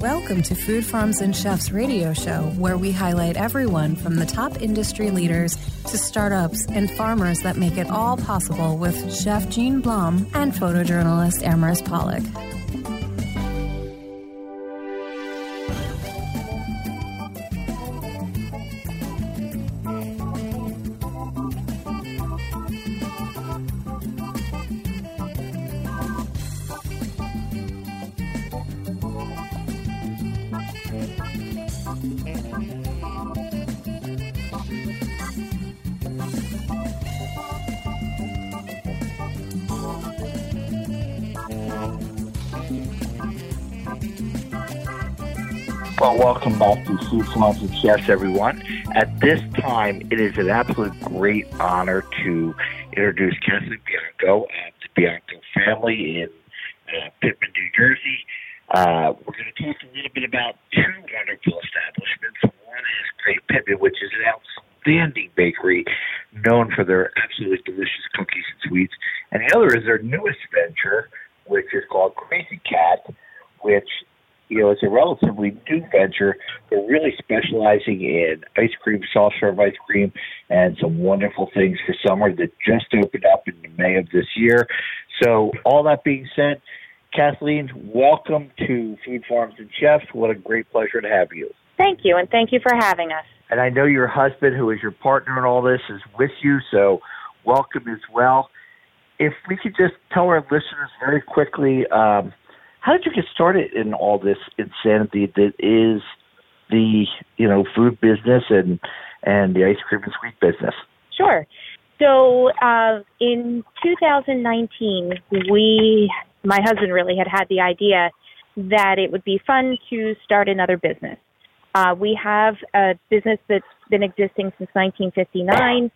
Welcome to Food Farms and Chefs radio show, where we highlight everyone from the top industry leaders to startups and farmers that make it all possible with Chef Jean Blum and photojournalist Amaris Pollock. Welcome back to Food Farms and Chefs, everyone. At this time, it is an absolute great honor to introduce Kathleen Bianco and the Bianco family in uh, Pitman, New Jersey. Uh, we're going to talk a little bit about two wonderful establishments. One is Crave Pitman, which is an outstanding bakery known for their absolutely delicious cookies and sweets. And the other is their newest venture, which is called Crazy Kat, which you know, it's a relatively new venture. They're really specializing in ice cream, soft serve ice cream, and some wonderful things for summer that just opened up in May of this year. So, all that being said, Kathleen, welcome to Food Farms and Chefs. What a great pleasure to have you. Thank you, and thank you for having us. And I know your husband, who is your partner in all this, is with you, so welcome as well. If we could just tell our listeners very quickly, um, how did you get started in all this insanity that is the you know food business and and the ice cream and sweet business? Sure. So uh, in 2019, we my husband really had had the idea that it would be fun to start another business. Uh, we have a business that's been existing since 1959,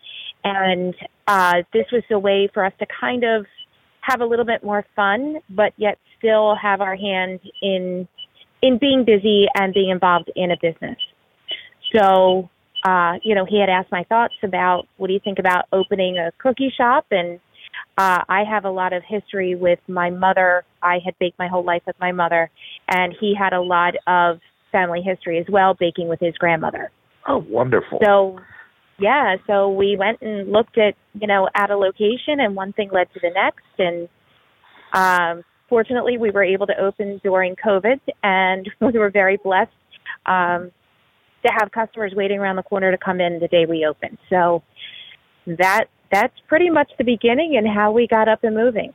and uh, this was a way for us to kind of have a little bit more fun, but yet still have our hand in in being busy and being involved in a business. So, uh, you know, he had asked my thoughts about what do you think about opening a cookie shop, and uh, I have a lot of history with my mother. I had baked my whole life with my mother, and he had a lot of family history as well, baking with his grandmother. Oh, wonderful! So yeah, so we went and looked at, you know, at a location and one thing led to the next and um fortunately we were able to open during COVID and we were very blessed um to have customers waiting around the corner to come in the day we opened. So that that's pretty much the beginning and how we got up and moving.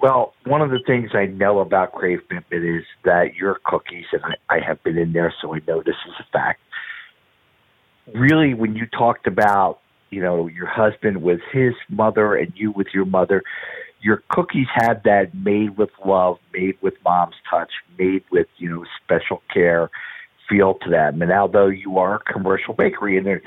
Well, one of the things I know about Crave Pitman is that your cookies, and I, I have been in there, so I know this is a fact, really when you talked about you know your husband with his mother and you with your mother your cookies had that made with love made with mom's touch made with you know special care feel to them and although you are a commercial bakery and there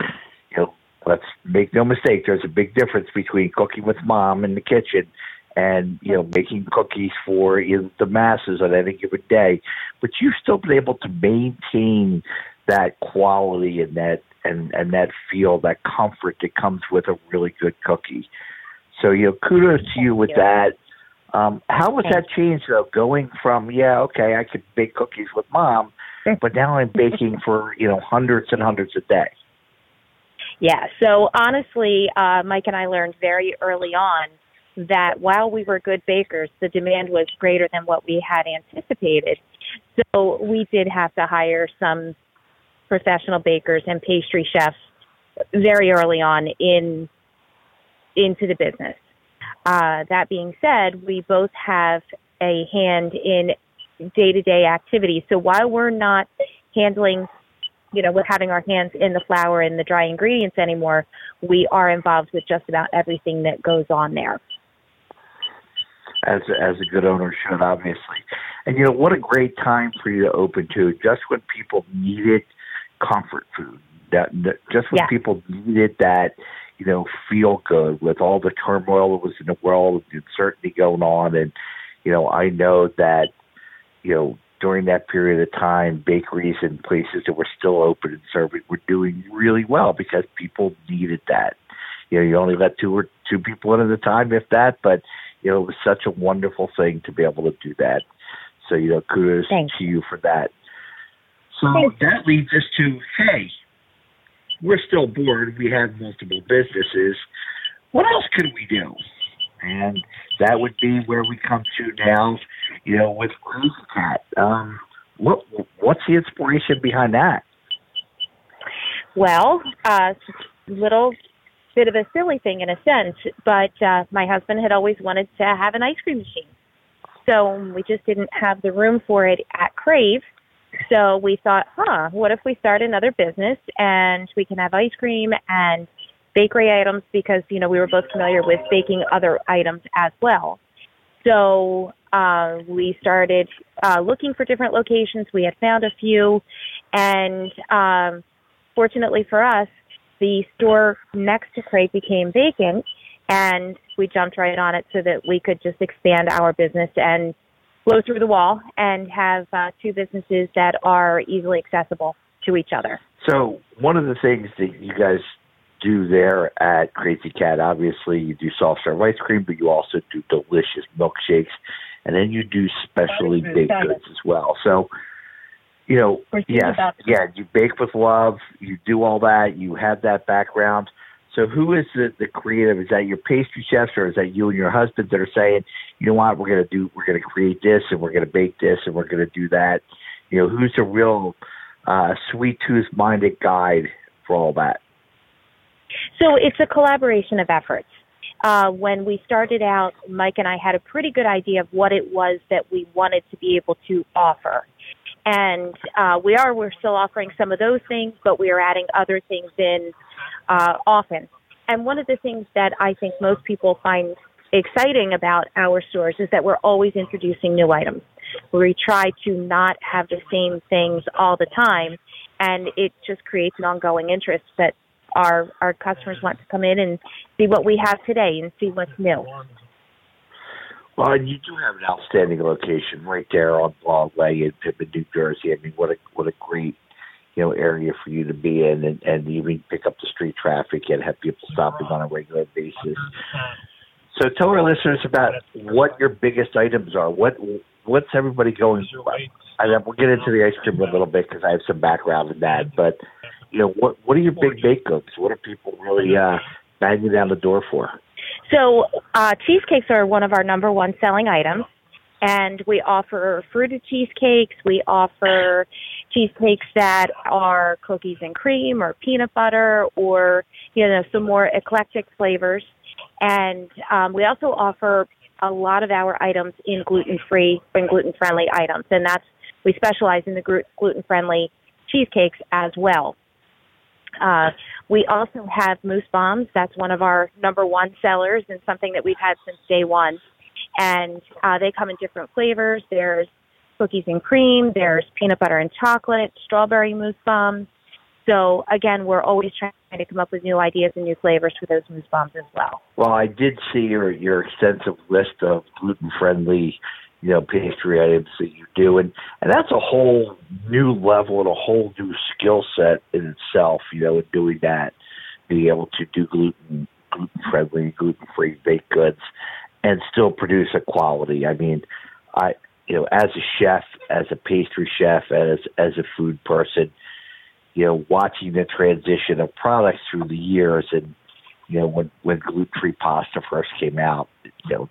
you know let's make no mistake there's a big difference between cooking with mom in the kitchen and you know making cookies for you know, the masses on any given day but you've still been able to maintain that quality and that and and that feel, that comfort that comes with a really good cookie. So you know, kudos to you with that. Um, how was that change though? Going from yeah, okay, I could bake cookies with mom, but now I'm baking for you know hundreds and hundreds a day. Yeah. So honestly, uh, Mike and I learned very early on that while we were good bakers, the demand was greater than what we had anticipated. So we did have to hire some professional bakers and pastry chefs very early on in into the business. Uh, that being said, we both have a hand in day-to-day activities. So while we're not handling, you know, with having our hands in the flour and the dry ingredients anymore, we are involved with just about everything that goes on there. As as a good owner should, obviously. And you know what a great time for you to open to. Just when people needed comfort food. That, that just when Yeah. people needed that, you know, feel good with all the turmoil that was in the world, the uncertainty going on, and you know, I know that, you know, during that period of time, bakeries and places that were still open and serving were doing really well because people needed that. You know, you only let two or two people in at a time, if that, but you know, it was such a wonderful thing to be able to do that. So you know, kudos Thanks. to you for that. So Thanks. that leads us to hey, we're still bored. We have multiple businesses. What else could we do? And that would be where we come to now. You know, with Crazy Kat. Um, what what's the inspiration behind that? Well, uh, little bit of a silly thing in a sense, but uh, my husband had always wanted to have an ice cream machine. So we just didn't have the room for it at Crave. So we thought, huh, what if we start another business and we can have ice cream and bakery items because, you know, we were both familiar with baking other items as well. So uh, we started uh, looking for different locations. We had found a few, and um, fortunately for us, the store next to Crave became vacant, and we jumped right on it so that we could just expand our business and blow through the wall and have uh, two businesses that are easily accessible to each other. So one of the things that you guys do there at Crazy Kat, obviously you do soft serve ice cream, but you also do delicious milkshakes, and then you do specially baked goods as well. So, you know, yes, yeah, you bake with love, you do all that, you have that background. So who is the, the creative? Is that your pastry chefs or is that you and your husband that are saying, you know what, we're gonna do we're gonna create this and we're gonna bake this and we're gonna do that? You know, who's the real uh, sweet tooth minded guide for all that? So it's a collaboration of efforts. Uh, when we started out, Mike and I had a pretty good idea of what it was that we wanted to be able to offer. And uh, we are, we're still offering some of those things, but we are adding other things in uh, often. And one of the things that I think most people find exciting about our stores is that we're always introducing new items. We try to not have the same things all the time, and it just creates an ongoing interest that our our customers want to come in and see what we have today and see what's new. Well, and you do have an outstanding location right there on Broadway in Pitman, New Jersey. I mean, what a what a great you know area for you to be in, and and can pick up the street traffic and have people stopping on a regular basis. So tell our listeners about what your biggest items are. What what's everybody going? I we'll get into the ice cream a little bit because I have some background in that. But you know, what what are your big bake goods? What are people really uh, banging down the door for? So uh, cheesecakes are one of our number one selling items, and we offer fruited cheesecakes. We offer cheesecakes that are cookies and cream, or peanut butter, or you know some more eclectic flavors. And um, we also offer a lot of our items in gluten free and gluten friendly items, and that's we specialize in the gluten friendly cheesecakes as well. Uh, we also have Mousse Bombs. That's one of our number one sellers and something that we've had since day one. And uh, they come in different flavors. There's cookies and cream. There's peanut butter and chocolate, strawberry mousse Bombs. So again, we're always trying to come up with new ideas and new flavors for those mousse Bombs as well. Well, I did see your your extensive list of gluten friendly you know, pastry items that you do. And, and that's a whole new level and a whole new skill set in itself, you know, in doing that, being able to do gluten, gluten friendly, gluten free baked goods and still produce a quality. I mean, I, you know, as a chef, as a pastry chef, as, as a food person, you know, watching the transition of products through the years and, you know, when, when gluten free pasta first came out, you know,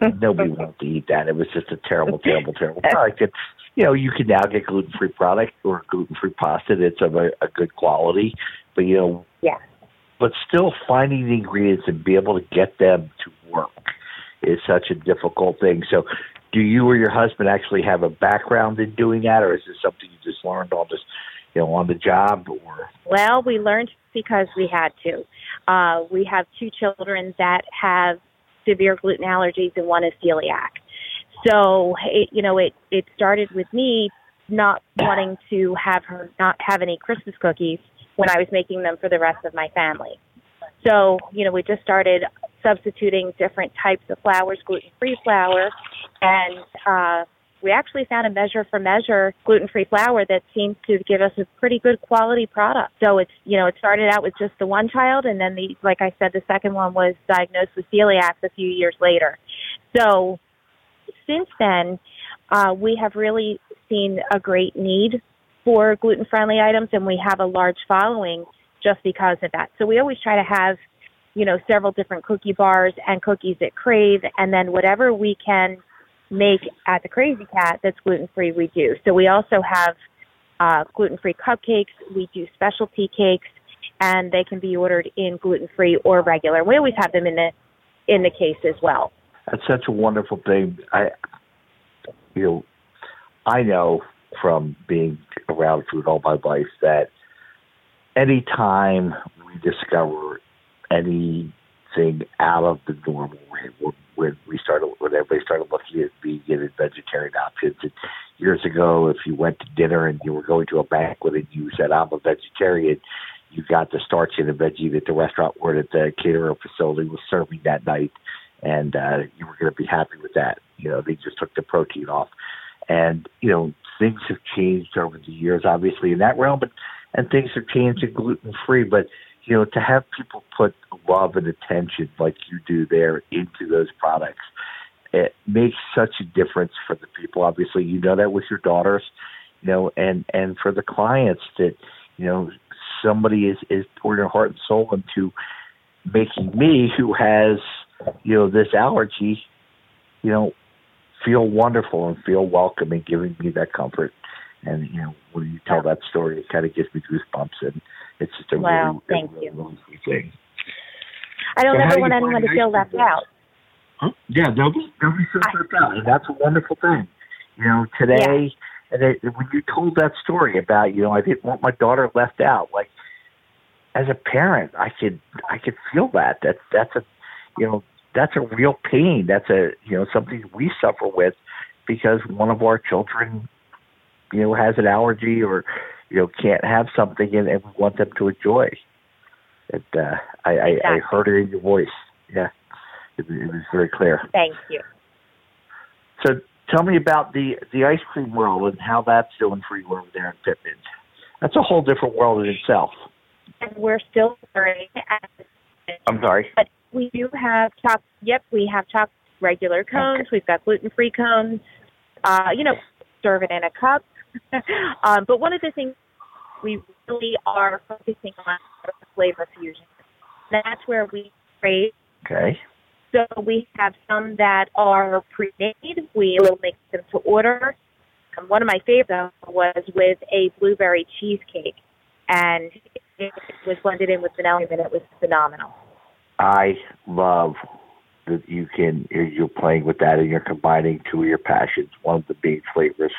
Nobody wanted to eat that. It was just a terrible, terrible, terrible product. And, you know, you can now get gluten free product or gluten free pasta that's of a, a good quality, but you know, yeah. But still, finding the ingredients and be able to get them to work is such a difficult thing. So, do you or your husband actually have a background in doing that, or is this something you just learned on this, you know, on the job? Or well, we learned because we had to. Uh, we have two children that have severe gluten allergies and one is celiac. So, it, you know, it, it started with me not wanting to have her not have any Christmas cookies when I was making them for the rest of my family. So, you know, we just started substituting different types of flours, gluten free flour, and uh, we actually found a measure for measure gluten free flour that seems to give us a pretty good quality product. So it's you know, it started out with just the one child and then the like I said, the second one was diagnosed with celiac a few years later. So since then uh, we have really seen a great need for gluten friendly items, and we have a large following just because of that. So we always try to have, you know, several different cookie bars and cookies that crave, and then whatever we can make at the Crazy Kat that's gluten free, we do. So we also have uh, gluten free cupcakes. We do specialty cakes, and they can be ordered in gluten free or regular. We always have them in the in the case as well. That's such a wonderful thing. I, you know, I know from being around food all my life that anytime we discover anything out of the normal, when, when we started, when everybody started looking at vegan and vegetarian options, and years ago, if you went to dinner and you were going to a banquet and you said, "I'm a vegetarian," you got the starch and the veggie that the restaurant or that the caterer facility was serving that night, and uh, you were going to be happy with that. You know, they just took the protein off, and you know things have changed over the years, obviously in that realm, but and things have changed in gluten free. But you know, to have people put love and attention like you do there into those products, it makes such a difference for the people. Obviously, you know that with your daughters, you know, and and for the clients that you know somebody is is pouring their heart and soul into making me, who has you know this allergy, you know, feel wonderful and feel welcome and giving me that comfort. And you know, when you tell that story, it kind of gives me goosebumps, and it's just a wow, really, thank really, you. really sweet thing. I don't So ever want anyone to feel left out. Huh? Yeah, nobody nobody feels I- left out, and that's a wonderful thing. You know, today, and it, when you told that story about, you know, I didn't want my daughter left out. Like, as a parent, I could I could feel that. That that's a, you know, that's a real pain. That's a you know something we suffer with because one of our children, you know, has an allergy or you know can't have something, and, and we want them to enjoy. And uh, I, I, I heard it in your voice. Yeah, it, it was very clear. Thank you. So tell me about the the ice cream world and how that's doing for you over there in Pitman. That's a whole different world in itself. And we're still learning. I'm sorry. But we do have choc. Yep, we have choc regular cones. We've got gluten free cones. Uh, you know, serve it in a cup. um, but one of the things we really are focusing on is flavor fusion. That's where we create. Okay. So we have some that are pre-made. We will make them to order. Um, one of my favorites was with a blueberry cheesecake, and it was blended in with vanilla, and it was phenomenal. I love that you can you're playing with that and you're combining two of your passions, one of the being flavors,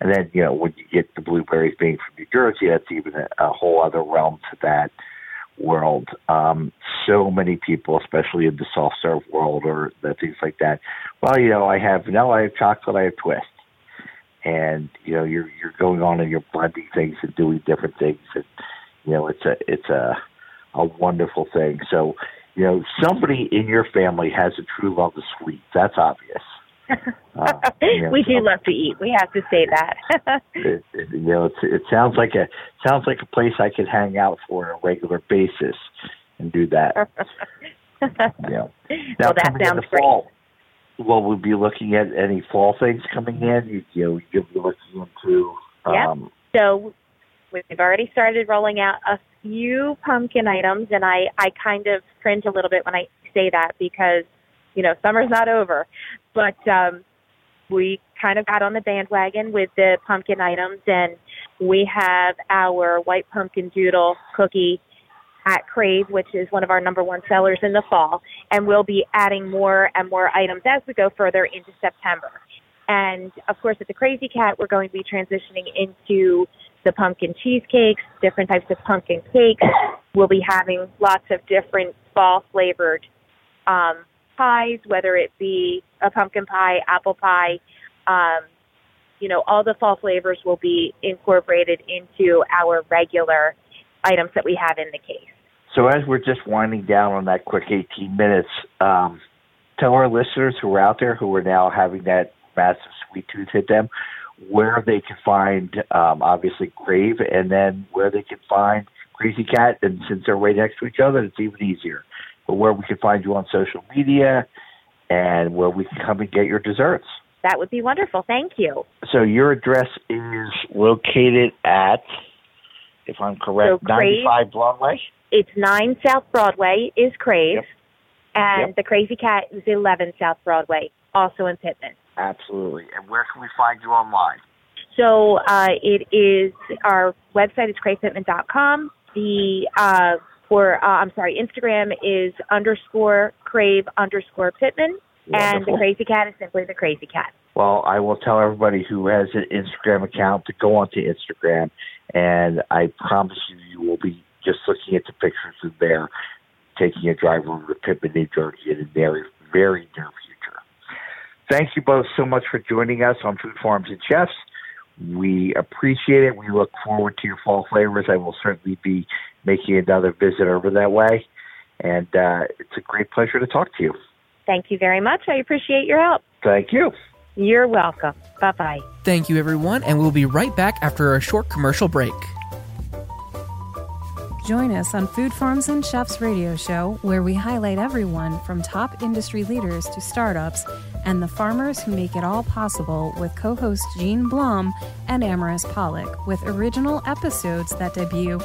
and then you know when you get the blueberries being from New Jersey, that's even a, a whole other realm to that world. Um, so many people, especially in the soft serve world or the things like that. Well, you know, I have vanilla, I have chocolate, I have twist, and you know, you're you're going on and you're blending things and doing different things, and you know, it's a it's a a wonderful thing. So, you know, somebody in your family has a true love of sweets. That's obvious. Uh, we do love to eat. We have to say that. it, it, you know, it's, it sounds like a sounds like a place I could hang out for on a regular basis and do that. Yeah. Now, well, that sounds great. fall, well, we'll be looking at any fall things coming in. You, you know, you'll be looking into. Yep. Um, So we've already started rolling out a few pumpkin items, and I I kind of cringe a little bit when I say that because you know summer's not over, but um, we kind of got on the bandwagon with the pumpkin items, and we have our white pumpkin doodle cookie at Crave, which is one of our number one sellers in the fall, and we'll be adding more and more items as we go further into September. And of course, at the Crazy Kat, we're going to be transitioning into the pumpkin cheesecakes, different types of pumpkin cakes. We'll be having lots of different fall flavored um, pies, whether it be a pumpkin pie, apple pie. Um, you know, all the fall flavors will be incorporated into our regular items that we have in the case. So as we're just winding down on that quick 18 minutes, um, tell our listeners who are out there who are now having that massive sweet tooth hit them where they can find um, obviously Crave and then where they can find Crazy Kat. And since they're right next to each other, it's even easier. But where we can find you on social media and where we can come and get your desserts. That would be wonderful. Thank you. So your address is located at, if I'm correct, So Crave- 95 Broadway? It's 9 South Broadway is Crave, Yep. and Yep. the Crazy Kat is 11 South Broadway, also in Pitman. Absolutely. And where can we find you online? So uh, it is our website is cravepitman.com. The uh, for uh, I'm sorry, Instagram is underscore crave underscore Pitman, and the Crazy Kat is simply the Crazy Kat. Well, I will tell everybody who has an Instagram account to go onto Instagram, and I promise you, you will be just looking at the pictures in there, taking a drive over to Pitman, New Jersey in the very, very future. Thank you both so much for joining us on Food Farms and Chefs. We appreciate it. We look forward to your fall flavors. I will certainly be making another visit over that way, and uh, it's a great pleasure to talk to you. Thank you very much. I appreciate your help. Thank you. You're welcome. Bye bye. Thank you, everyone, and we'll be right back after a short commercial break. Join us on Food Farms and Chefs radio show, where we highlight everyone from top industry leaders to startups and the farmers who make it all possible with co host Jean Blum and Amaris Pollock, with original episodes that debut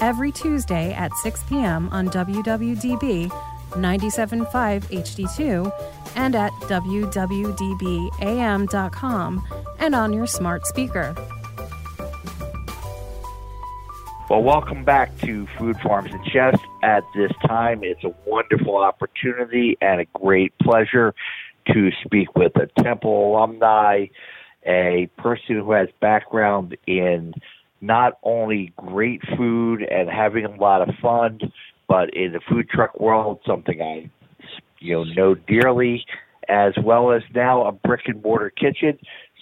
every Tuesday at 6 p.m. on WWDB 97.5 HD2 and at WWDBAM.com and on your smart speaker. Well, welcome back to Food Farms and Chefs. At this time, it's a wonderful opportunity and a great pleasure to speak with a Temple alumni, a person who has background in not only great food and having a lot of fun, but in the food truck world, something I you know know dearly, as well as now a brick and mortar kitchen.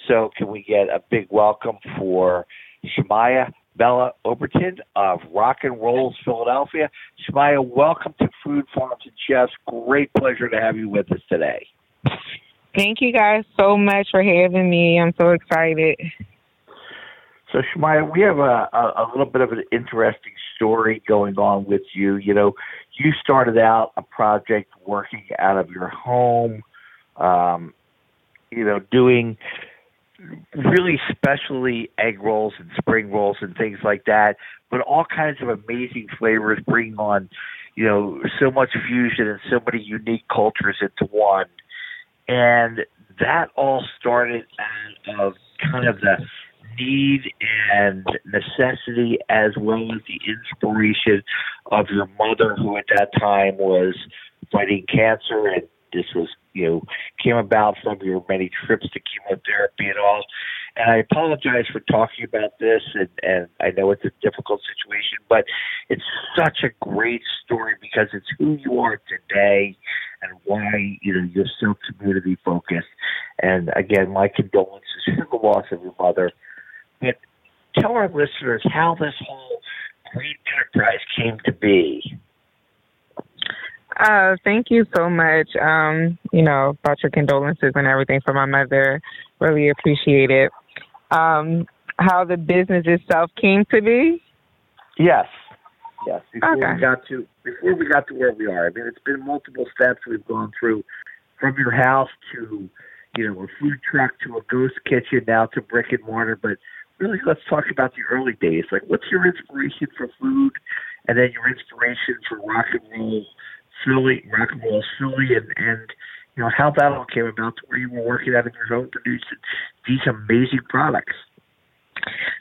So, can we get a big welcome for Shamaya Bella Oberlton of Rock and Rolls Philadelphia? Shamaya, welcome to Food Farms and Chefs. Great pleasure to have you with us today. Thank you guys so much for having me. I'm so excited. So, Shamaya, we have a, a, a little bit of an interesting story going on with you. You know, you started out a project working out of your home, um, you know, doing really specially egg rolls and spring rolls and things like that, but all kinds of amazing flavors, bringing on, you know, so much fusion and so many unique cultures into one. And that all started out of kind of the need and necessity as well as the inspiration of your mother who at that time was fighting cancer. And this was you know came about from your many trips to chemotherapy and all and I apologize for talking about this and, and I know it's a difficult situation but it's such a great story because it's who you are today and why you know you're so community focused and again my condolences for the loss of your mother but tell our listeners how this whole great enterprise came to be. Uh, thank you so much. Um, you know, about your condolences and everything for my mother. Really appreciate it. Um, how the business itself came to be. Yes. Yes. Before Okay. we got to before we got to where we are. I mean it's been multiple steps we've gone through from your house to you know, a food truck to a ghost kitchen now to brick and mortar, but really let's talk about the early days. Like what's your inspiration for food and then your inspiration for rock and roll Philly, rock and roll Philly and, and you know, how that all came about where you were working out of your home producing these amazing products.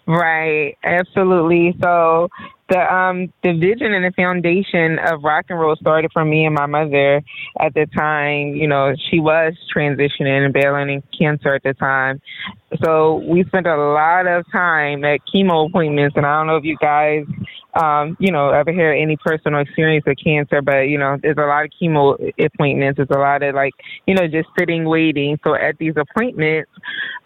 Right, absolutely. So the um the vision and the foundation of rock and roll started from me and my mother at the time. You know, she was transitioning and battling cancer at the time. So we spent a lot of time at chemo appointments and I don't know if you guys um, you know, ever hear any personal experience of cancer, but you know, there's a lot of chemo appointments. There's a lot of like, you know, just sitting waiting. So at these appointments,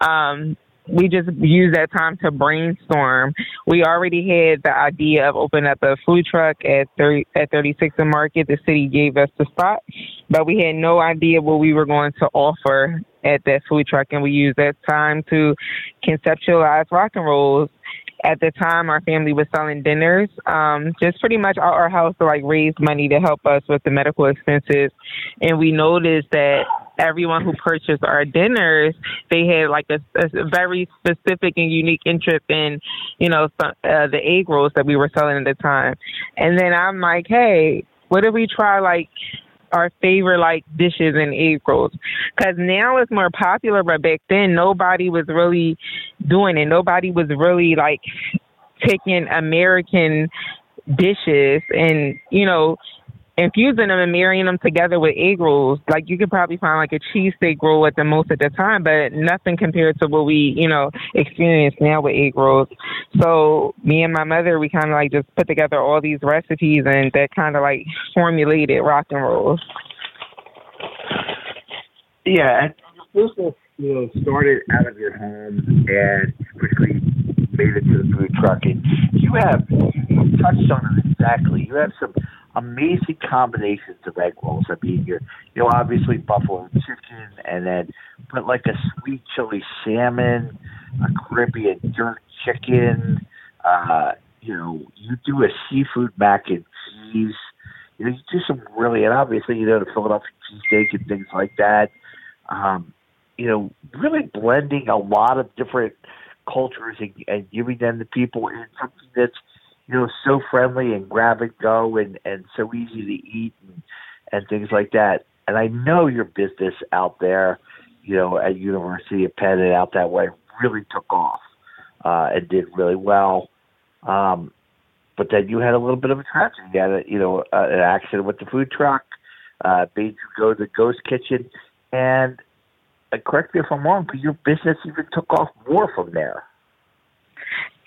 um, we just use that time to brainstorm. We already had the idea of opening up a food truck at 30, at 36 and Market. The city gave us the spot, but we had no idea what we were going to offer at that food truck, and we used that time to conceptualize rock and rolls. At the time our family was selling dinners. Um, just pretty much our, our house to like raise money to help us with the medical expenses. And we noticed that everyone who purchased our dinners, they had like a, a very specific and unique interest in, you know, some, uh, the egg rolls that we were selling at the time. And then I'm like, hey, what if we try like our favorite like dishes and egg rolls because now it's more popular but back then nobody was really doing it. Nobody was really like taking american dishes. And you know infusing them and marrying them together with egg rolls. Like you could probably find like a cheesesteak roll at the most at the time, but nothing compared to what we, you know, experience now with egg rolls. So me and my mother, we kind of like just put together all these recipes and that kind of like formulated Rolls. Yeah, and your business, you know, started out of your home and quickly made it to the food truck. And you have you touched on it exactly. You have some amazing combinations of egg rolls. I mean, you're, you know, obviously buffalo chicken, and then put like a sweet chili salmon, a Caribbean jerk chicken. Uh, you know, you do a seafood mac and cheese. You know, you do some really, and obviously, you know, the Philadelphia cheesesteak and things like that. Um, you know, really blending a lot of different cultures and, and giving them to people in something that's you know, so friendly and grab and go and, and so easy to eat and, and things like that. And I know your business out there, you know, at University of Penn and out that way really took off uh, and did really well. Um, but then you had a little bit of a tragedy. You had a, you know, uh, an accident with the food truck, uh, made you go to the ghost kitchen. And uh, correct me if I'm wrong, but your business even took off more from there.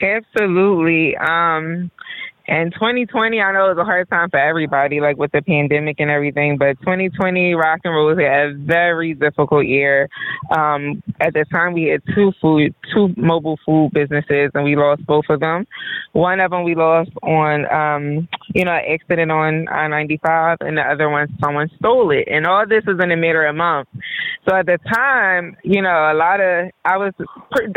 Absolutely. Um, and 2020, I know it was a hard time for everybody, like with the pandemic and everything. But 2020, rock and roll was a very difficult year. Um, at the time, we had two food, two mobile food businesses, and we lost both of them. One of them we lost on, um, you know, accident on I-95, and the other one someone stole it. And all this was in a matter of months. So at the time, you know, a lot of I was,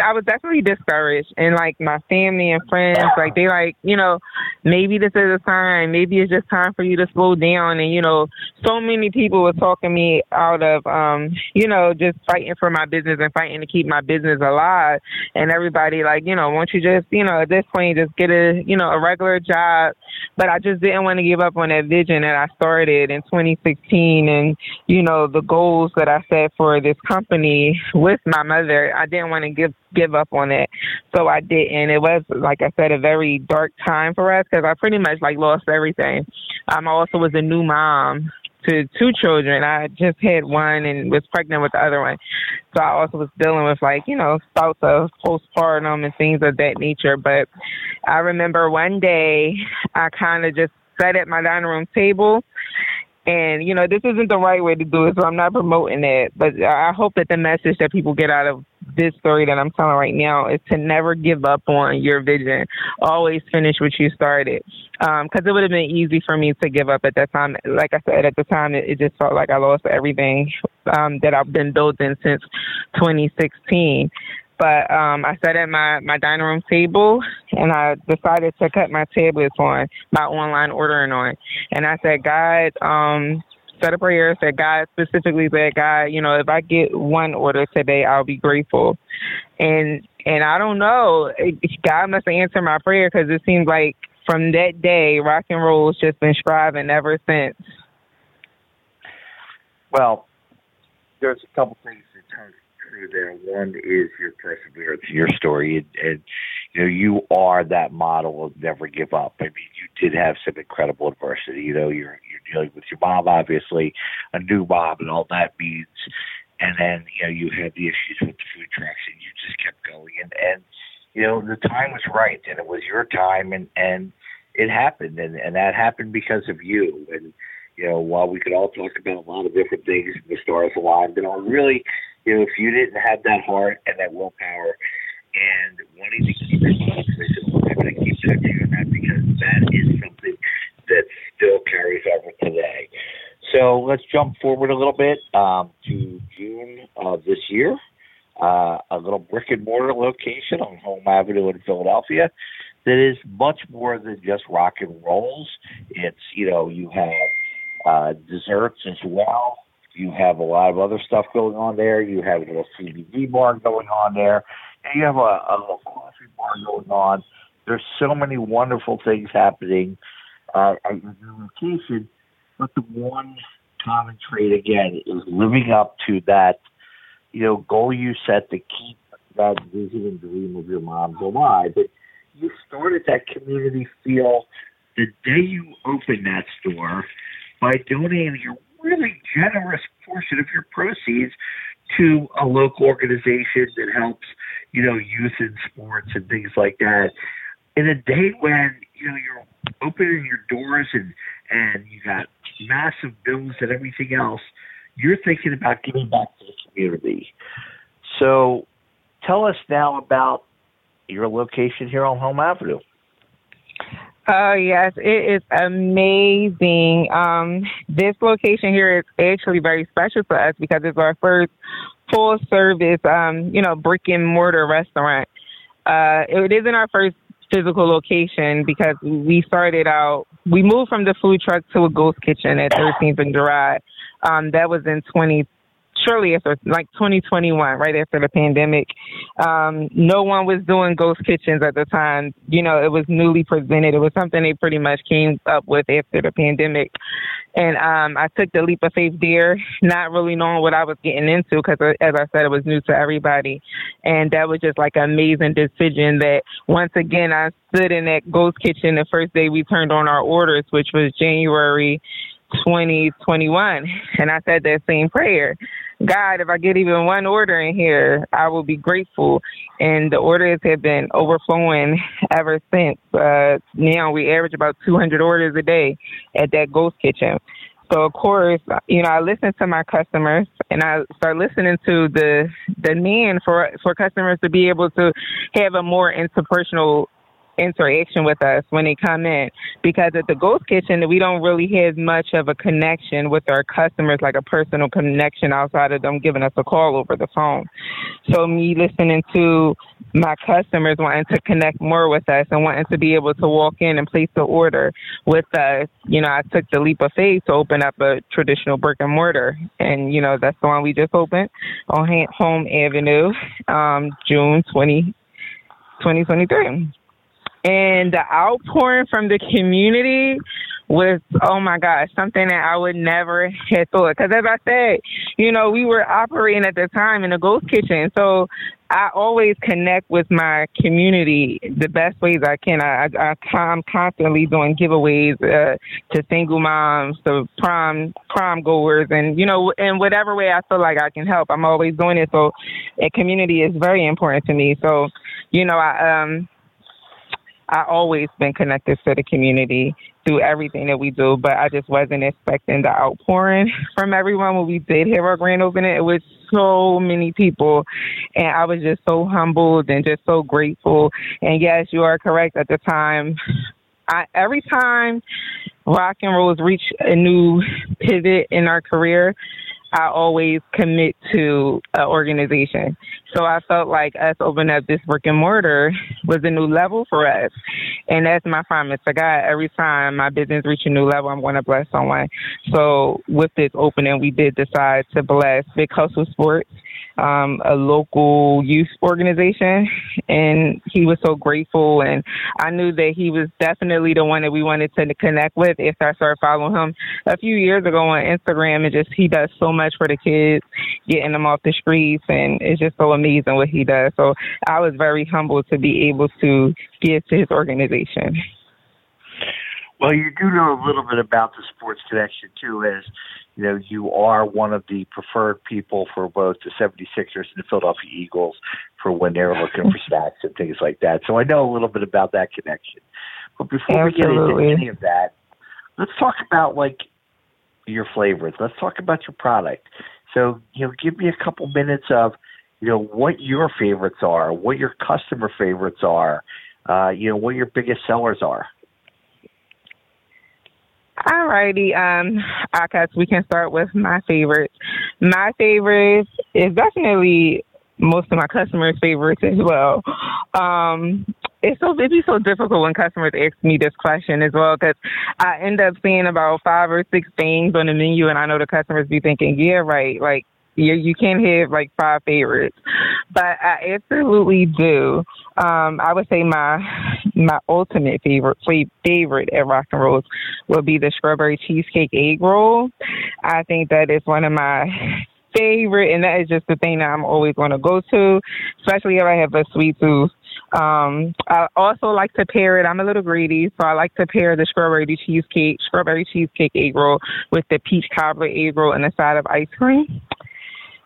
I was definitely discouraged, and like my family and friends, like they like, you know maybe this is a sign. Maybe it's just time for you to slow down. And, you know, so many people were talking me out of, um, you know, just fighting for my business and fighting to keep my business alive. And everybody like, you know, won't you just, you know, at this point, just get a, you know, a regular job. But I just didn't want to give up on that vision that I started in 2016 and, you know, the goals that I set for this company with my mother. I didn't want to give give up on it. So I didn't. It was, like I said, a very dark time for us because I pretty much like lost everything. Um, I also was a new mom to two children. I just had one and was pregnant with the other one. So I also was dealing with like, you know, thoughts of postpartum and things of that nature. But I remember one day I kind of just sat at my dining room table and you know, this isn't the right way to do it, so I'm not promoting it. But I hope that the message that people get out of this story that I'm telling right now is to never give up on your vision. Always finish what you started. Because um, it would have been easy for me to give up at that time. Like I said, at the time, it, it just felt like I lost everything um, that I've been building since 2016. But um, I sat at my, my dining room table and I decided to cut my tablets on, my online ordering on. And I said, God, um, said a prayer, said God specifically said, God, you know, if I get one order today, I'll be grateful. And and I don't know, God must have answered my prayer because it seems like from that day, Rockin' Roll's just been striving ever since. Well, there's a couple things true there. One is your perseverance, your story, and, and you know you are that model of never give up. I mean, you did have some incredible adversity. You know, you're you're dealing with your mom, obviously, a new mom, and all that means. And then you know you had the issues with the food trucks, and you just kept going. And and you know the time was right, and it was your time, and and it happened, and and that happened because of you. And you know, while we could all talk about a lot of different things, the stars aligned, and all really you know, if you didn't have that heart and that willpower and wanting to keep I'm going to keep touching on that because that is something that still carries over today. So let's jump forward a little bit um, to June of this year. uh, a little brick and mortar location on Home Avenue in Philadelphia that is much more than just rock and rolls. It's you know you have uh, desserts as well. You have a lot of other stuff going on there. You have a little CBD bar going on there, and you have a, a little coffee bar going on. There's so many wonderful things happening uh, at your new location, but the one common trait again is living up to that, you know, goal you set to keep that vision and dream of your mom's alive. But you started that community feel the day you opened that store by donating your really generous portion of your proceeds to a local organization that helps, you know, youth in sports and things like that. In a day when, you know, you're opening your doors and and you got massive bills and everything else, you're thinking about giving back to the community. So tell us now about your location here on Home Avenue. Oh yes, it is amazing. Um, this location here is actually very special for us because it's our first full service, um, you know, brick and mortar restaurant. Uh, it isn't our first physical location because we started out, we moved from the food truck to a ghost kitchen at 13th and Girard. Um, that was in 20, shortly after, like 2021, right after the pandemic. Um, no one was doing ghost kitchens at the time. You know, it was newly presented. It was something they pretty much came up with after the pandemic. And um, I took the leap of faith there, not really knowing what I was getting into because, uh, as I said, it was new to everybody. And that was just like an amazing decision that once again, I stood in that ghost kitchen the first day we turned on our orders, which was January 2021. And I said that same prayer. God, if I get even one order in here, I will be grateful. And the orders have been overflowing ever since. Uh, now we average about 200 orders a day at that ghost kitchen. So of course, you know, I listen to my customers and I start listening to the the demand for for customers to be able to have a more interpersonal interaction with us when they come in. Because at the ghost kitchen we don't really have much of a connection with our customers like a personal connection outside of them giving us a call over the phone. So me listening to my customers wanting to connect more with us and wanting to be able to walk in and place the order with us you know i took the leap of faith to open up a traditional brick and mortar. And you know that's the one we just opened on home avenue um june 20 2023 and the outpouring from the community was oh my gosh something that I would never have thought. Because as I said you know we were operating at the time in a ghost kitchen. So I always connect with my community the best ways I can. I, I I'm constantly doing giveaways uh, to single moms to prom prom goers and you know in whatever way I feel like I can help I'm always doing it. So a community is very important to me. So you know I um I always been connected to the community through everything that we do, but I just wasn't expecting the outpouring from everyone when we did have our grand opening. It was so many people, and I was just so humbled and just so grateful. And yes, you are correct. At the time, I every time rock and rolls reach a new pivot in our career, I always commit to an organization. So I felt like us opening up this brick and mortar was a new level for us. And that's my promise to God. Every time my business reach a new level, I'm going to bless someone. So with this opening, we did decide to bless Big Hustle Sports um, a local youth organization, and he was so grateful. And I knew that he was definitely the one that we wanted to connect with. If I started following him a few years ago on Instagram, and just he does so much for the kids, getting them off the streets, and it's just so amazing what he does. So I was very humbled to be able to give to his organization. Well, you do know a little bit about the Sports Connection too, as you know, you are one of the preferred people for both the 76ers and the Philadelphia Eagles for when they're looking for snacks and things like that. So I know a little bit about that connection. But before Absolutely. we get into any of that, let's talk about like your flavors. Let's talk about your product. So, you know, give me a couple minutes of, you know, what your favorites are, what your customer favorites are, uh, you know, what your biggest sellers are. Alrighty, um, I guess we can start with my favorites. My favorites is definitely most of my customers' favorites as well. Um, it's so it'd be so difficult when customers ask me this question as well because I end up seeing about five or six things on the menu, and I know the customers be thinking, "Yeah, right, like." You, you can't have like five favorites, but I absolutely do. Um, I would say my my ultimate favorite favorite at Rock and Rolls would be the strawberry cheesecake egg roll. I think that is one of my favorite, and that is just the thing that I'm always going to go to, especially if I have a sweet tooth. Um, I also like to pair it. I'm a little greedy, so I like to pair the strawberry cheesecake, strawberry cheesecake egg roll with the peach cobbler egg roll and a side of ice cream.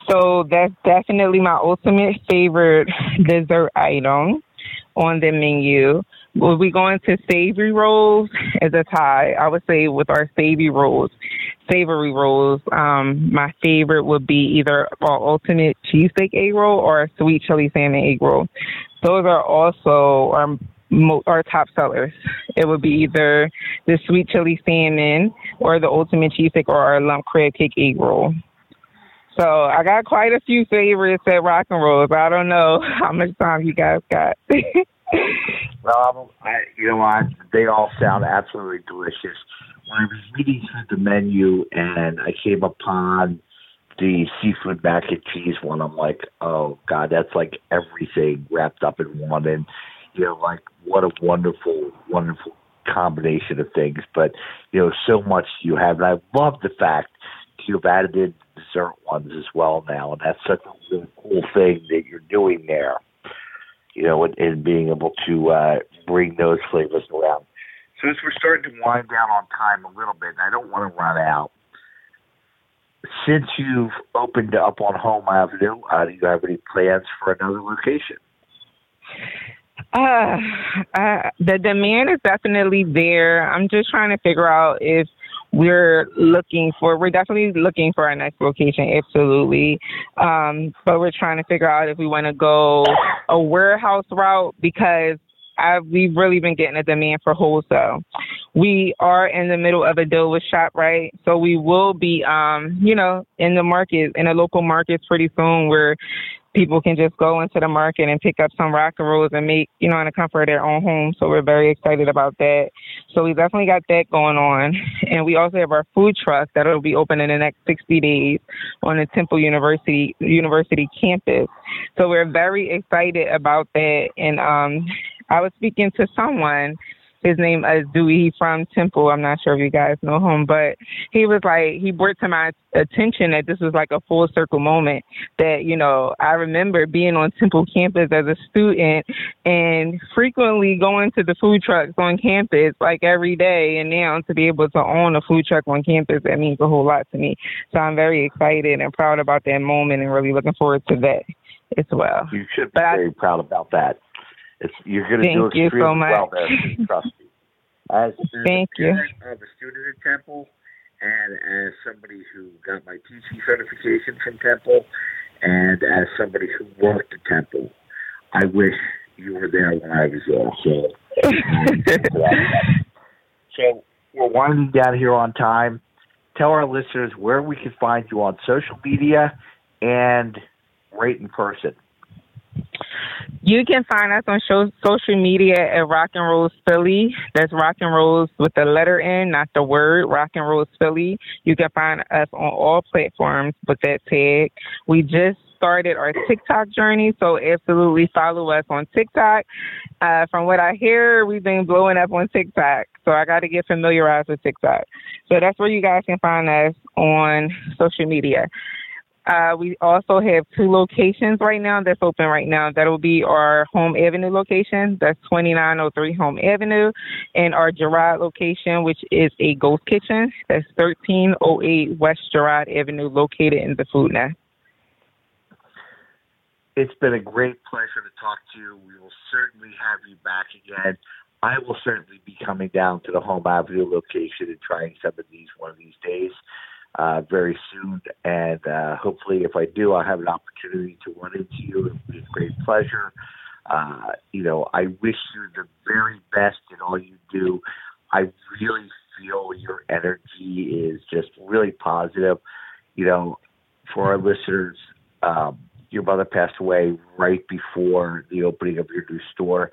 So that's definitely my ultimate favorite dessert item on the menu. Will we go into savory rolls as a tie? I would say with our savory rolls, savory rolls, um, my favorite would be either our ultimate cheesesteak egg roll or a sweet chili salmon egg roll. Those are also our our top sellers. It would be either the sweet chili salmon or the ultimate cheesesteak or our lump crab cake egg roll. So I got quite a few favorites at Rock N Rolls. I don't know how much time you guys got. well, I, you know what? They all sound absolutely delicious. When I was reading through the menu and I came upon the seafood mac and cheese one, I'm like, oh god, that's like everything wrapped up in one. And you know, like what a wonderful, wonderful combination of things. But you know, so much you have, and I love the fact you've added in dessert ones as well now, and that's such a really cool thing that you're doing there you know, and, and being able to uh, bring those flavors around. So as we're starting to wind down on time a little bit, and I don't want to run out, since you've opened up on Holme Avenue, uh, do you have any plans for another location? Uh, uh, the demand is definitely there. I'm just trying to figure out if we're looking for we're definitely looking for our next location absolutely um, but we're trying to figure out if we want to go a warehouse route because I, we've really been getting a demand for wholesale. We are in the middle of a deal with ShopRite, so we will be, um, you know, in the market, in the local markets pretty soon where people can just go into the market and pick up some rock and rolls and make, you know, in the comfort of their own home. So we're very excited about that. So we definitely got that going on. And we also have our food truck that'll be open in the next 60 days on the Temple University University campus. So we're very excited about that. And um, I was speaking to someone his name is Dewey He's from Temple. I'm not sure if you guys know him, but he was like he brought to my attention that this was like a full circle moment. That you know I remember being on Temple campus as a student and frequently going to the food trucks on campus like every day, and now to be able to own a food truck on campus that means a whole lot to me. So I'm very excited and proud about that moment, and really looking forward to that as well. You should be but very I, proud about that. It's you're going to do extremely so well there. Trust me. As, as Thank a you. As a student at Temple, and as somebody who got my teaching certification from Temple, and as somebody who worked at Temple, I wish you were there when I was there. So, um, so we're winding down here on time. Tell our listeners where we can find you on social media and right in person. You can find us on show, social media at Rock N Rolls Philly. That's Rock N Rolls with the letter N, not the word. Rock N Rolls Philly. You can find us on all platforms with that tag. We just started our TikTok journey, so absolutely follow us on TikTok. Uh, from what I hear, we've been blowing up on TikTok, so I got to get familiarized with TikTok. So that's where you guys can find us on social media. Uh, we also have two locations right now that's open right now. That'll be our Holme Avenue location. That's 2903 Holme Avenue. And our Girard location, which is a ghost kitchen. That's 1308 West Girard Avenue, located in the Food Nest. It's been a great pleasure to talk to you. We will certainly have you back again. I will certainly be coming down to the Holme Avenue location and trying some of these one of these days uh, very soon. And uh, hopefully, if I do, I'll have an opportunity to run into you. It would be a great pleasure. Uh, you know, I wish you the very best in all you do. I really feel your energy is just really positive. You know, for our listeners, um, your mother passed away right before the opening of your new store.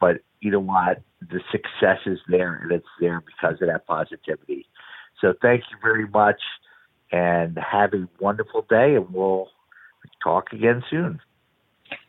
But you know what? The success is there, and it's there because of that positivity. So thank you very much, and have a wonderful day, and we'll talk again soon.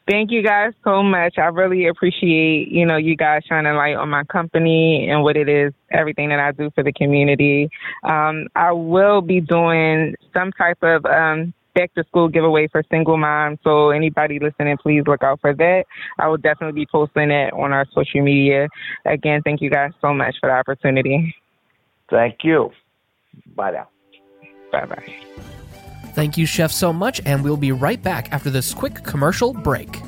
Thank you guys so much. I really appreciate, you know, you guys shining light on my company and what it is, everything that I do for the community. Um, I will be doing some type of um, back to school giveaway for single moms. So anybody listening, please look out for that. I will definitely be posting it on our social media. Again, thank you guys so much for the opportunity. Thank you. Bye now. Bye bye. Thank you, Chef, so much, and we'll be right back after this quick commercial break.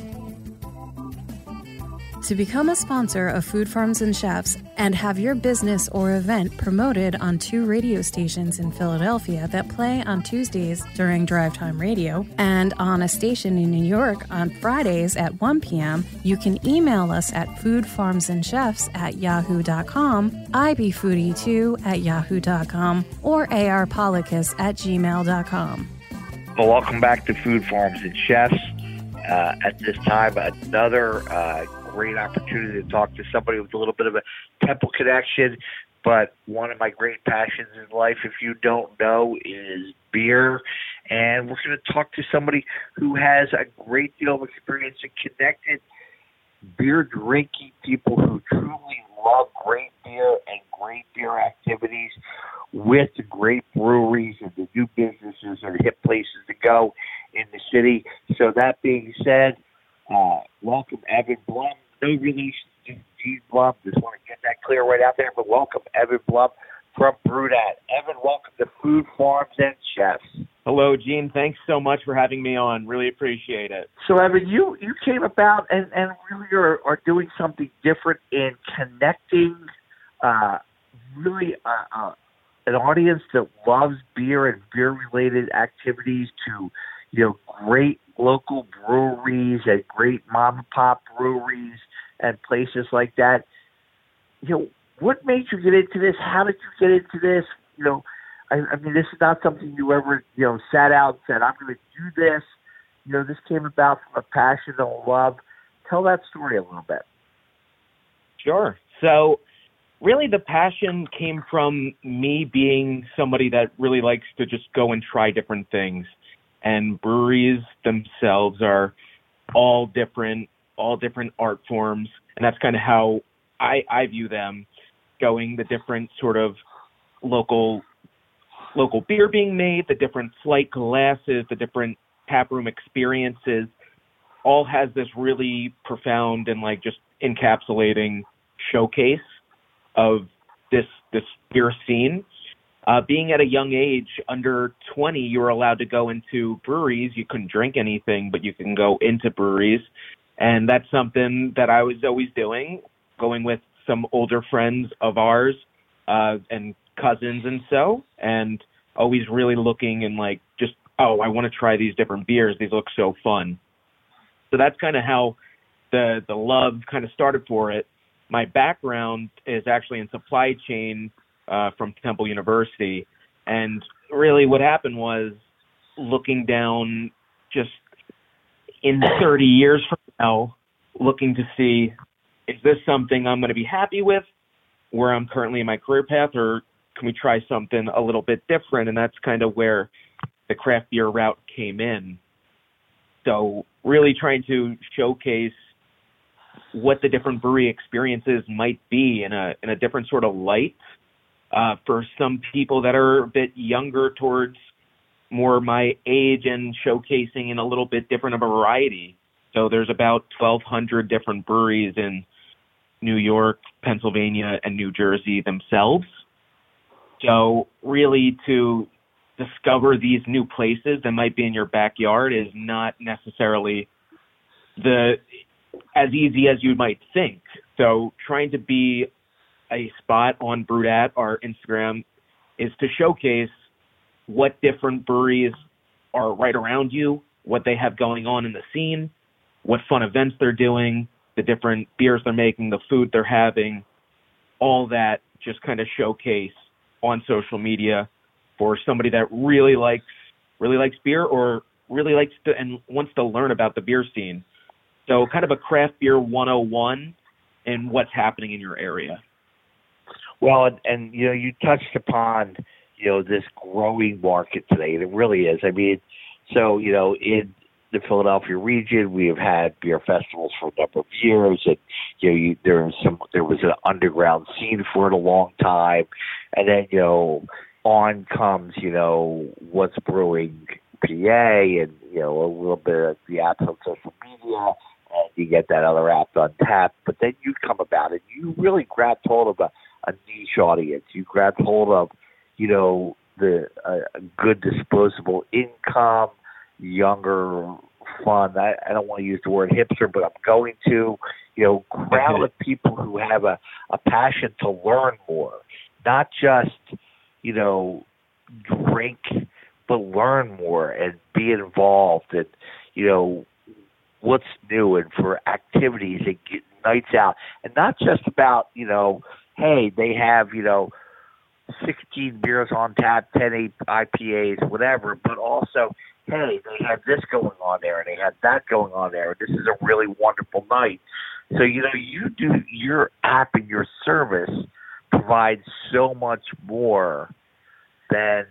To become a sponsor of Food Farms and Chefs and have your business or event promoted on two radio stations in Philadelphia that play on Tuesdays during drive time radio and on a station in New York on Fridays at 1 p.m., you can email us at foodfarmsandchefs at yahoo.com, ibfoodie2 at yahoo.com, or arpolicus at gmail.com. Well, welcome back to Food Farms and Chefs. Uh, at this time, another uh, great opportunity to talk to somebody with a little bit of a temple connection. But one of my great passions in life, if you don't know, is beer. And we're going to talk to somebody who has a great deal of experience in connected beer drinking people who truly love great beer and great beer activities with great breweries and the new businesses and hip places to go in the city. So that being said, uh, welcome Evan Blum no relation to Gene Blum. Just want to get that clear right out there. But welcome, Evan Blum from BrewedAt. Evan, welcome to Food Farms and Chefs. Hello, Gene. Thanks so much for having me on. Really appreciate it. So, Evan, you, you came about and, and really are, are doing something different in connecting uh, really uh, uh, an audience that loves beer and beer related activities to you know great local breweries and great mom and pop breweries and places like that. You know, what made you get into this? How did you get into this? You know, I, I mean, this is not something you ever, you know, sat out and said, I'm going to do this. You know, this came about from a passion and a love. Tell that story a little bit. Sure. So, really, the passion came from me being somebody that really likes to just go and try different things. And breweries themselves are all different all different art forms, and that's kind of how I, I view them, going the different sort of local local beer being made, the different flight glasses, the different tap room experiences, all has this really profound and like just encapsulating showcase of this this beer scene. Uh, being at a young age, under 20, you were allowed to go into breweries. You couldn't drink anything, but you can go into breweries and that's something that I was always doing, going with some older friends of ours uh, and cousins and so, and always really looking and like just, oh, I want to try these different beers. These look so fun. So that's kind of how the the love kind of started for it. My background is actually in supply chain uh, from Temple University, and really what happened was looking down just in 30 years from now looking to see is this something I'm going to be happy with where I'm currently in my career path, or can we try something a little bit different? And that's kind of where the craft beer route came in. So, really trying to showcase what the different brewery experiences might be in a in a different sort of light uh, for some people that are a bit younger towards more my age and showcasing in a little bit different of a variety. So there's about 1,200 different breweries in New York, Pennsylvania, and New Jersey themselves. So really to discover these new places that might be in your backyard is not necessarily the as easy as you might think. So trying to be a spot on BrewedAt, our Instagram, is to showcase what different breweries are right around you, what they have going on in the scene, what fun events they're doing, the different beers they're making, the food they're having, all that just kind of showcase on social media for somebody that really likes really likes beer or really likes to and wants to learn about the beer scene. So, kind of a craft beer 101 and what's happening in your area. Well, and, and you know, you touched upon you know this growing market today, and it really is. I mean, so you know, in the Philadelphia region, we have had beer festivals for a number of years, and you know, you, there was some there was an underground scene for it a long time, and then you know, on comes you know what's brewing PA, and you know a little bit of the apps on social media, and you get that other app on tap. But then you come about it, you really grabbed hold of a, a niche audience. You grabbed hold of you know the uh, good disposable income, younger, fun. I, I don't want to use the word hipster, but I'm going to, you know, crowd of people who have a, a passion to learn more, not just, you know, drink, but learn more and be involved and, you know, what's new and for activities and get nights out and not just about, you know, hey, they have, you know, 16 beers on tap, 10 IPAs, whatever, but also, hey, they had this going on there and they had that going on there. This is a really wonderful night. So, you know, you do your app and your service provides so much more than,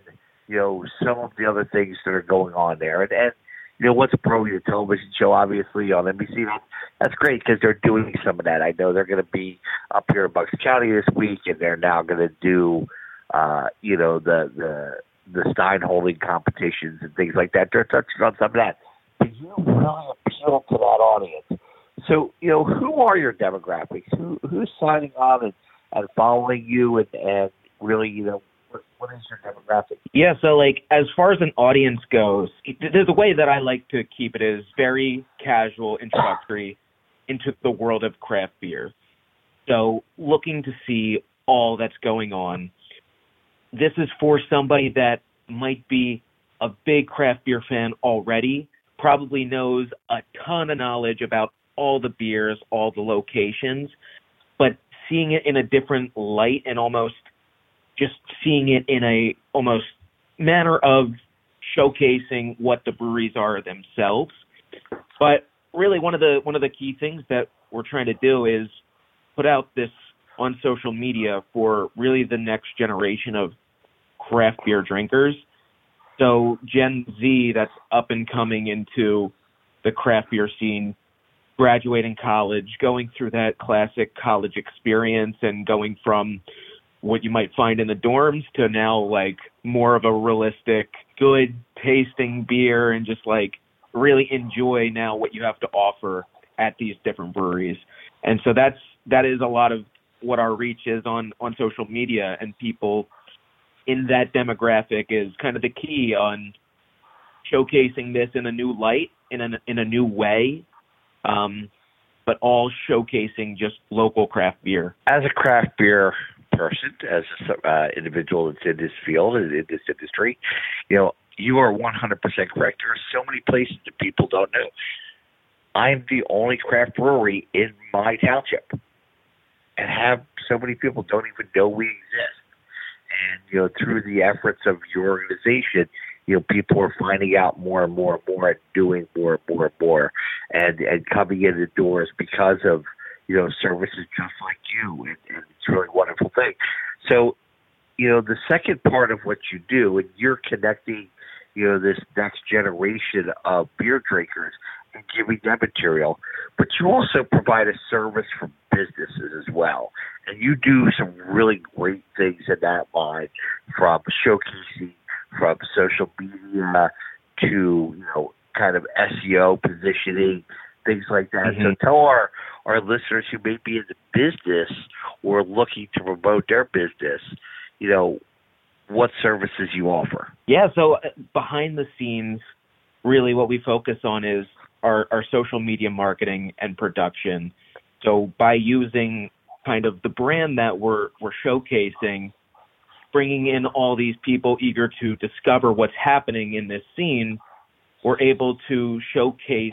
you know, some of the other things that are going on there. And, and you know, what's a Pro the television show, obviously, on NBC. That, that's great because they're doing some of that. I know they're going to be up here in Bucks County this week, and they're now going to do uh, you know, the the the Stein holding competitions and things like that. They're touching on some of that. But you really appeal to that audience. So, you know, who are your demographics? Who who's signing on and, and following you and, and really, you know, what, is your demographic? Yeah, so like as far as an audience goes, the way that I like to keep it is very casual, introductory into the world of craft beer. So looking to see all that's going on this is for somebody that might be a big craft beer fan already, probably knows a ton of knowledge about all the beers, all the locations, but seeing it in a different light and almost just seeing it in a almost manner of showcasing what the breweries are themselves. But really one of the one of the key things that we're trying to do is put out this on social media for really the next generation of craft beer drinkers. So Gen Z that's up and coming into the craft beer scene, graduating college, going through that classic college experience and going from what you might find in the dorms to now like more of a realistic, good tasting beer and just like really enjoy now what you have to offer at these different breweries. And so that's that is a lot of what our reach is on on social media and people in that demographic is kind of the key on showcasing this in a new light in a in a new way um, but all showcasing just local craft beer as a craft beer person as an uh, individual that's in this field and in this industry you know you are 100% correct there are so many places that people don't know I'm the only craft brewery in my township and have so many people don't even know we exist. And you know, through the efforts of your organization, you know, people are finding out more and more and more and doing more and more and more and and coming in the doors because of, you know, services just like you and, and it's a really wonderful thing. So, you know, the second part of what you do and you're connecting, you know, this next generation of beer drinkers and giving them material, but you also provide a service for businesses as well. And you do some really great things in that line from showcasing, from social media to, you know, kind of SEO positioning, things like that. Mm-hmm. So tell our, our listeners who may be in the business or looking to promote their business, you know, what services you offer. Yeah, so uh, behind the scenes, really what we focus on is our, our social media marketing and production. So by using kind of the brand that we're we're showcasing, bringing in all these people eager to discover what's happening in this scene, we're able to showcase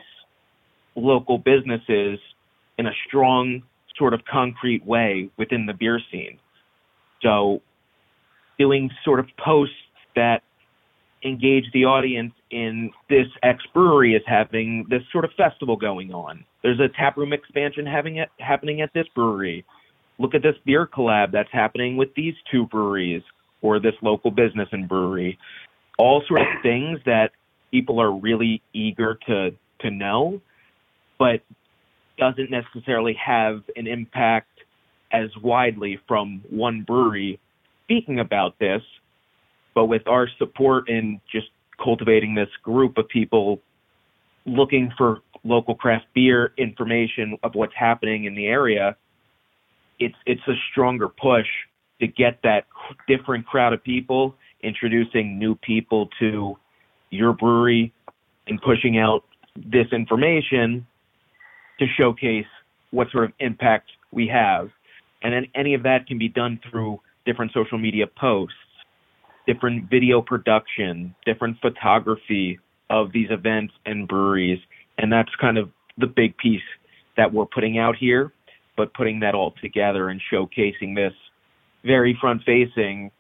local businesses in a strong sort of concrete way within the beer scene. So doing sort of posts that engage the audience in this ex brewery is having this sort of festival going on. There's a taproom expansion having it happening at this brewery. Look at this beer collab that's happening with these two breweries or this local business and brewery. All sorts of things that people are really eager to to know, but doesn't necessarily have an impact as widely from one brewery speaking about this. But with our support in just cultivating this group of people looking for local craft beer information of what's happening in the area, it's it's a stronger push to get that different crowd of people introducing new people to your brewery and pushing out this information to showcase what sort of impact we have. And then any of that can be done through different social media posts different video production, different photography of these events and breweries. And that's kind of the big piece that we're putting out here, but putting that all together and showcasing this very front facing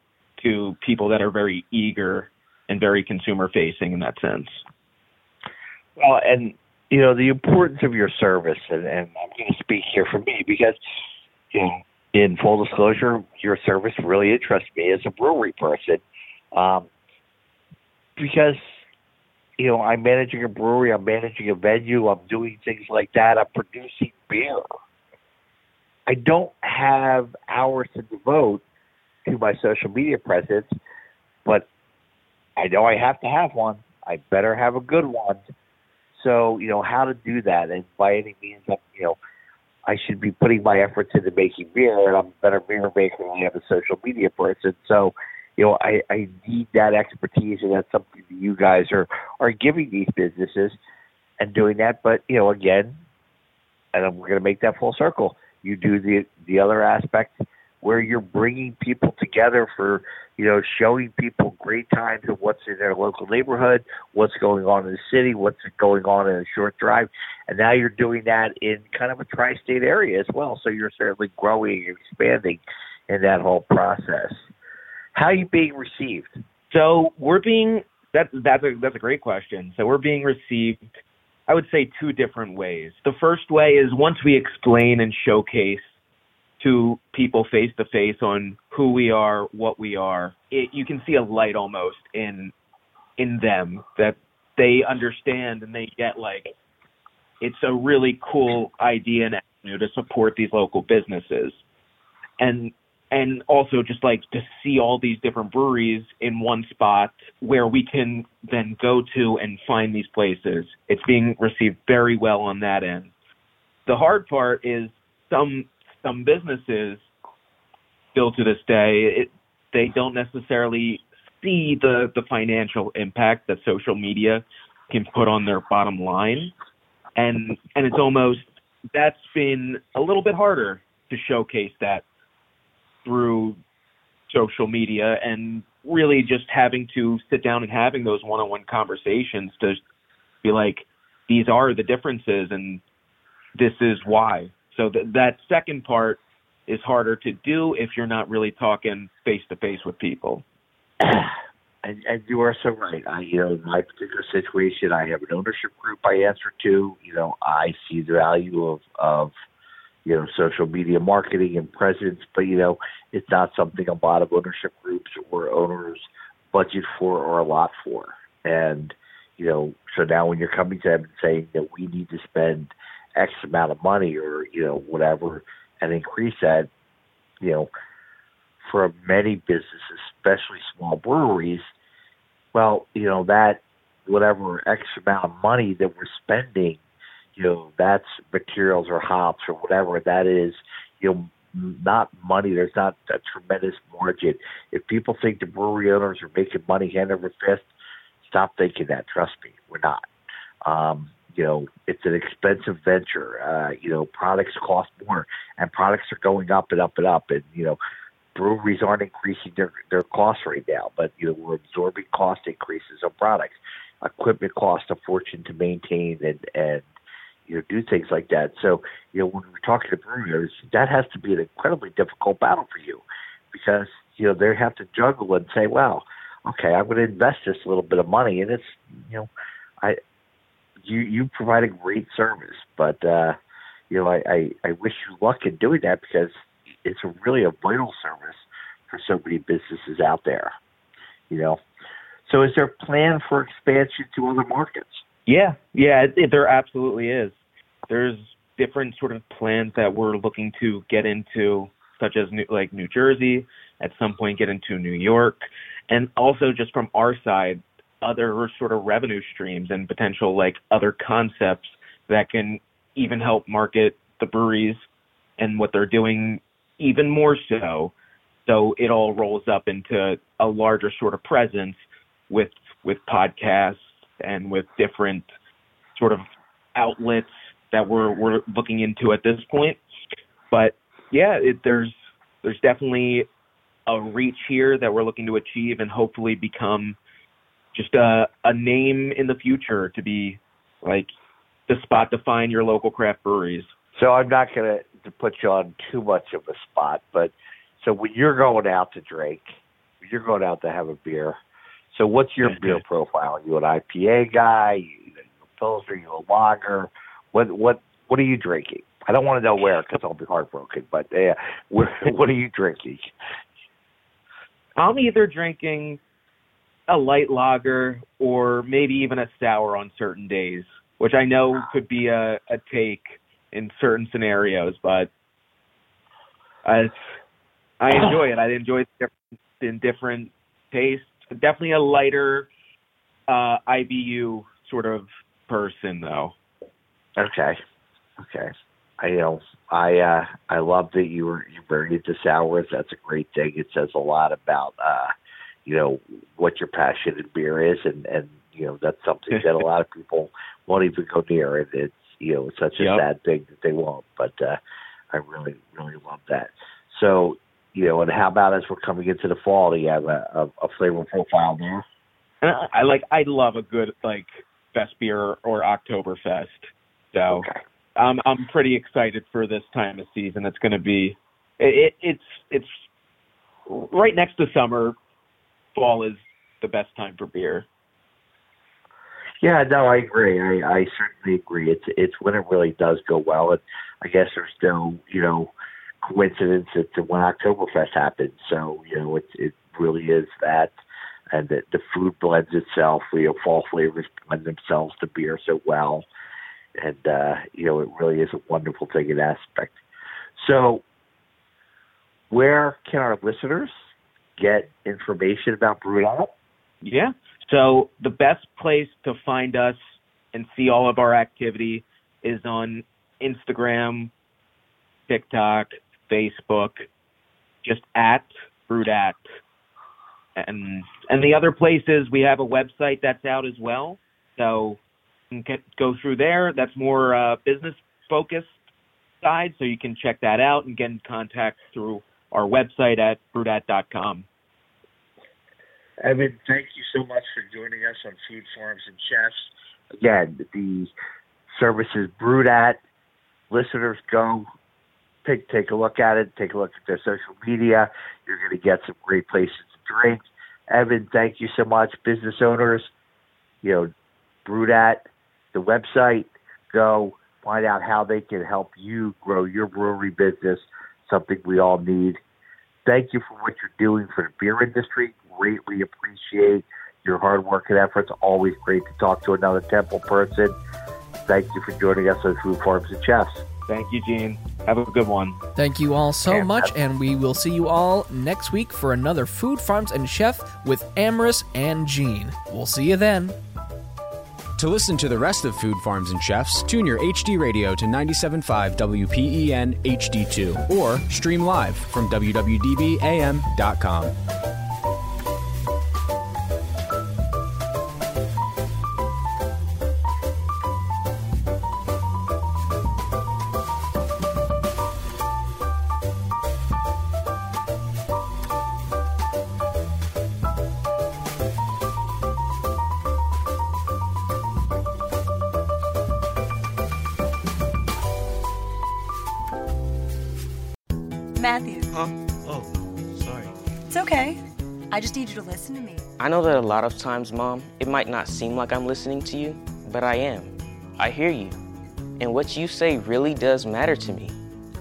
to people that are very eager and very consumer facing in that sense. Well, and you know the importance of your service, and, and I'm going to speak here for me because, know, in full disclosure, your service really interests me as a brewery person, um, because you know I'm managing a brewery, I'm managing a venue, I'm doing things like that, I'm producing beer. I don't have hours to devote to my social media presence, but I know I have to have one. I better have a good one. So, you know, how to do that and by any means you know, I should be putting my efforts into making beer and I'm a better beer maker than I am a social media person. So you know, I, I need that expertise, and that's something that you guys are are giving these businesses and doing that. But you know, again, and we're going to make that full circle. You do the the other aspect where you're bringing people together for you know showing people great times of what's in their local neighborhood, what's going on in the city, what's going on in a short drive, and now you're doing that in kind of a tri-state area as well. So you're certainly growing and expanding in that whole process. How are you being received? So we're being that that's a that's a great question. So we're being received I would say two different ways. The first way is once we explain and showcase to people face to face on who we are, what we are, it, you can see a light almost in in them that they understand and they get like it's a really cool idea and avenue to support these local businesses. And and also just like to see all these different breweries in one spot where we can then go to and find these places. It's being received very well on that end. The hard part is some some businesses still to this day it, they don't necessarily see the the financial impact that social media can put on their bottom line. And and it's almost that's been a little bit harder to showcase that through social media and really just having to sit down and having those one-on-one conversations to be like these are the differences and this is why so th- that second part is harder to do if you're not really talking face to face with people and, and you are so right. I, you know, in my particular situation, I have an ownership group I answer to. You know, I see the value of of you know, social media marketing and presence, but you know, it's not something a lot of ownership groups or owners budget for or a lot for. And, you know, so now when you're coming to them and saying that we need to spend X amount of money or, you know, whatever and increase that, you know, for many businesses, especially small breweries, well, you know, that whatever X amount of money that we're spending you know that's materials or hops or whatever that is you know not money there's not a tremendous margin. If people think the brewery owners are making money hand over fist stop thinking that trust me we're not. Um you know it's an expensive venture uh you know products cost more and products are going up and up and up and you know breweries aren't increasing their their costs right now but you know we're absorbing cost increases on products equipment costs a fortune to maintain and and you know, do things like that. So, you know, when we're talking to brewers, that has to be an incredibly difficult battle for you because, you know, they have to juggle and say, well, okay, I'm going to invest this little bit of money, and it's you know, I you you provide a great service, but uh, you know, I, I I wish you luck in doing that because it's really a vital service for so many businesses out there. You know, so is there a plan for expansion to other markets? Yeah, yeah, it, it, there absolutely is. There's different sort of plans that we're looking to get into, such as New, like New Jersey, at some point get into New York, and also just from our side, other sort of revenue streams and potential like other concepts that can even help market the breweries and what they're doing even more so. So it all rolls up into a larger sort of presence with with podcasts and with different sort of outlets that we're we're looking into at this point. But yeah, it, there's there's definitely a reach here that we're looking to achieve and hopefully become just a a name in the future to be like the spot to find your local craft breweries. So I'm not going to put you on too much of a spot, but so when you're going out to drink, you're going out to have a beer. So what's your beer profile? Are you an IPA guy? You, you a Pilsner? You a lager? What what what are you drinking? I don't want to know where because I'll be heartbroken. But uh, what, what are you drinking? I'm either drinking a light lager or maybe even a sour on certain days, which I know could be a, a take in certain scenarios, but I I enjoy it. I enjoy it in different tastes. Definitely a lighter uh, IBU sort of person, though. Okay, okay. I you know I uh I love that you were you very into sours. That's a great thing. It says a lot about uh you know what your passion in beer is, and and you know that's something that a lot of people won't even go near. And it's you know it's such a yep. sad thing that they won't. But uh I really really love that. So you know, and how about as we're coming into the fall, do you have a, a, a flavor profile there? I like I love a good like Festbier or Oktoberfest. So okay. I'm I'm pretty excited for this time of season. It's going to be it, it's it's right next to summer. Fall is the best time for beer. Yeah, no, I agree. I, I certainly agree. It's it's when it really does go well, and I guess there's no you know coincidence that when Oktoberfest happens. So you know, it it really is that, and that the food blends itself. You know, fall flavors blend themselves to beer so well and uh, you know it really is a wonderful thing in aspect. So, where can our listeners get information about Brewed Yeah. So the best place to find us and see all of our activity is on Instagram, TikTok, Facebook, just at Brewed And and the other places we have a website that's out as well. So can go through there. That's more uh, business focused side, so you can check that out and get in contact through our website at brewedat.com. Evan, thank you so much for joining us on Food Farms and Chefs. Again, the services BrewedAt. Listeners, go take take a look at it. Take a look at their social media. You're going to get some great places to drink. Evan, thank you so much. Business owners, you know, BrewedAt the website, go find out how they can help you grow your brewery business, something we all need. Thank you for what you're doing for the beer industry. Greatly appreciate your hard work and efforts. Always great to talk to another Temple person. Thank you for joining us on Food Farms and Chefs. Thank you, Gene. Have a good one. Thank you all so and much, and we will see you all next week for another Food Farms and Chef with Amaris and Gene. We'll see you then. To listen to the rest of Food Farms and Chefs, tune your HD radio to 97.5 WPEN HD2 or stream live from WWDBAM.com. Oh, I just need you to listen to me. I know that a lot of times, Mom, it might not seem like I'm listening to you, but I am. I hear you. And what you say really does matter to me.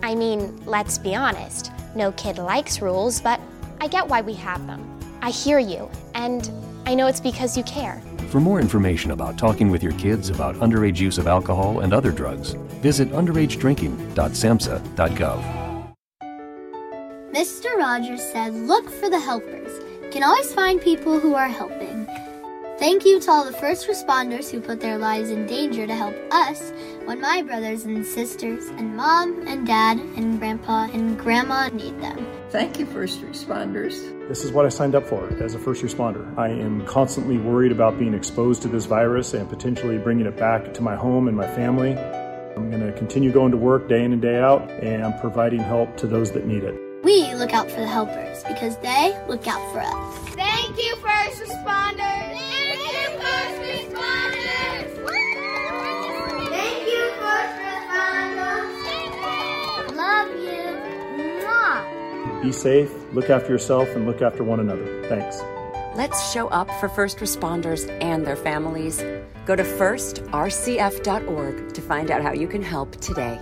I mean, let's be honest. No kid likes rules, but I get why we have them. I hear you, and I know it's because you care. For more information about talking with your kids about underage use of alcohol and other drugs, visit underagedrinking.samhsa.gov. Mr. Rogers said, Look for the helpers. You can always find people who are helping. Thank you to all the first responders who put their lives in danger to help us when my brothers and sisters and mom and dad and grandpa and grandma need them. Thank you, first responders. This is what I signed up for as a first responder. I am constantly worried about being exposed to this virus and potentially bringing it back to my home and my family. I'm going to continue going to work day in and day out and providing help to those that need it. We look out for the helpers because they look out for us. Thank you, first responders. Thank you, first responders. Thank you, first responders. Love you. Mwah. Be safe, look after yourself, and look after one another. Thanks. Let's show up for first responders and their families. Go to firstrcf.org to find out how you can help today.